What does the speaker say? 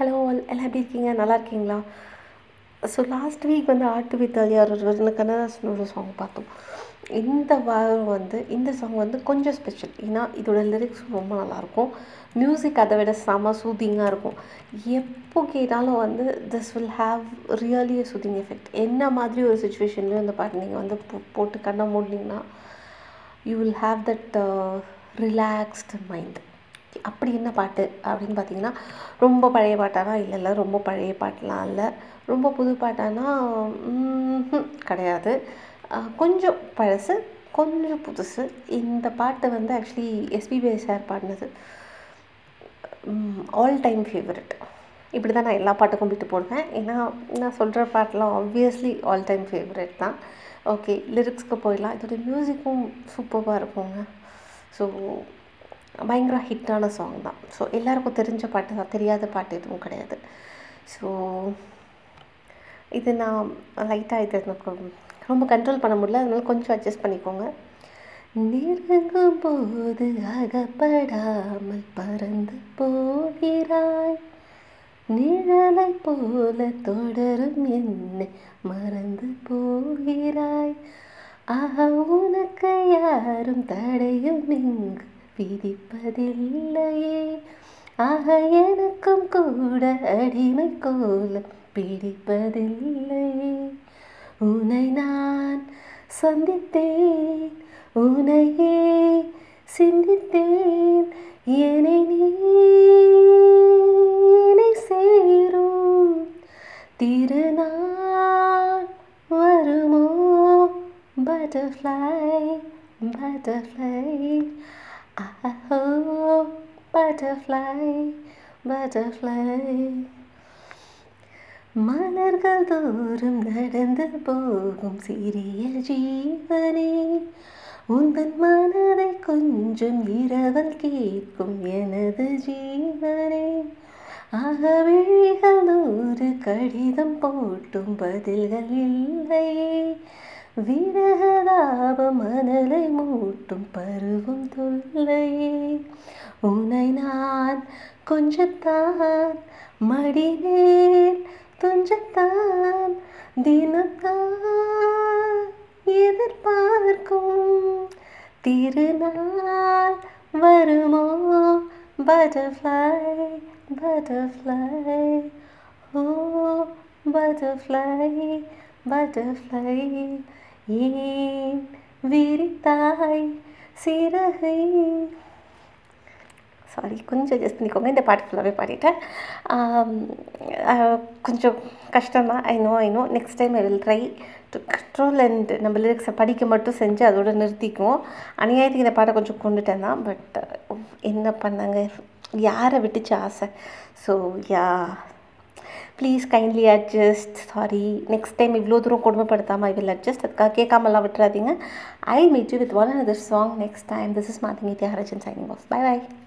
Hello all எல்லாம் எப்படி இருக்கீங்க? நல்லா இருக்கீங்களா? ஸோ லாஸ்ட் வீக் வந்து ஆட்டு வித் அலியார் ஒருவர்னு கண்ணதாசனோட சாங் பார்த்தோம். இந்த வாரம் வந்து இந்த சாங் வந்து கொஞ்சம் ஸ்பெஷல் ஏன்னா இதோட லிரிக்ஸ் ரொம்ப நல்லாயிருக்கும். மியூசிக் அதை விட செம சூதிங்காக இருக்கும். எப்போ கேட்டாலும் வந்து this will have really uh soothing effect என்ன மாதிரி ஒரு சுச்சுவேஷன்லையும் அந்த பாட்டு நீங்கள் வந்து போ போட்டு கண்ணை மூடினீங்கன்னா you will have that relaxed mind அப்படி என்ன பாட்டு அப்படின்னு பார்த்தீங்கன்னா ரொம்ப பழைய பாட்டானா இல்லை இல்லை ரொம்ப பழைய பாட்டெலாம் இல்லை. ரொம்ப புது பாட்டானா கிடையாது. கொஞ்சம் பழசு கொஞ்சம் புதுசு. இந்த பாட்டு வந்து ஆக்சுவலி எஸ்பிபிஐ சார் பாடினது ஆல் டைம் ஃபேவரட் இப்படி தான் நான் எல்லா பாட்டுக்கும் விட்டு போடுவேன். ஏன்னா நான் சொல்கிற பாட்டெலாம் ஆப்வியஸ்லி ஆல் டைம் ஃபேவரட் தான். ஓகே லிரிக்ஸ்க்கு போயிடலாம். இதோட மியூசிக்கும் சூப்பராக இருக்குங்க. ஸோ பயங்கர ஹிட்டான சாங் தான். ஸோ எல்லாருக்கும் தெரிஞ்ச பாட்டு தான். தெரியாத பாட்டு எதுவும் கிடையாது. ஸோ இது நான் லைட்டாக இது எனக்கு ரொம்ப கண்ட்ரோல் பண்ண முடியல. அதனால கொஞ்சம் அட்ஜஸ்ட் பண்ணிக்கோங்க. நெருங்கும் போது அகப்படாமல் பறந்து போகிறாய். நிழலை போல தொடரும் என்னை மறந்து போகிறாய். ஆஹா உனக்கு யாரும் தடையும் இங்கு பிடிப்பதில்லையே ஆக எனக்கும் கூட அடிமை கோலம் பிடிப்பதில்லையே உனை நான் சந்தித்தேன் உனையே சிந்தித்தேன் என்னை நீ சேரும். திருநாள் வருமோ? பட்டர்ஃப்ளை பட்டர்ஃப்ளை ஆஹோ பட்டர்ஃப்ளை பட்டர்ஃப்ளை மலர்கள் தோறும் நடந்து போகும் சிறிய ஜீவனே உந்தன் மனதை கொஞ்சம் இரவல் கேட்கும் எனது ஜீவனே. அகவிழிகள் நூறு கடிதம் போட்டும் பதில்கள் இல்லையே. விரகதாப மணலை மூட்டும் பருவம் கொஞ்சத்தான் மடினேன் துஞ்சத்தான் தினத்தான் எதிர்பார்க்கும். திருநாள் வருமோ? Butterfly butterfly. ஓ பட்டர்ஃப்ளை பட்டர்ஃப்ளை. ஏன் விரித்தாய் சிறகை? சாரி கொஞ்சம் ஜஸ்ட் பண்ணிக்கோங்க. இந்த பாட்டு ஃபுல்லாகவே பாடிட்டேன். கொஞ்சம் கஷ்டமாக I know I know next time I will try to control and நம்ம லிரிக்ஸை படிக்க மட்டும் செஞ்சு அதோட நிறுத்திக்குவோம். அநியாயத்துக்கு இந்த பாட்டை கொஞ்சம் கொண்டுட்டேன் தான் பட் என்ன பண்ணாங்க? யாரை விட்டுச்சு ஆசை? So ya please kindly adjust sorry next time இவ்வளோ தூரம் கொடுமைப்படுத்தாமல் ஐ வில் அட்ஜஸ்ட் அதுக்காக கேட்காமலாம் விட்டுறாதீங்க. I meet you with one another song next time this is Mathangi Thyagarajan signing off bye bye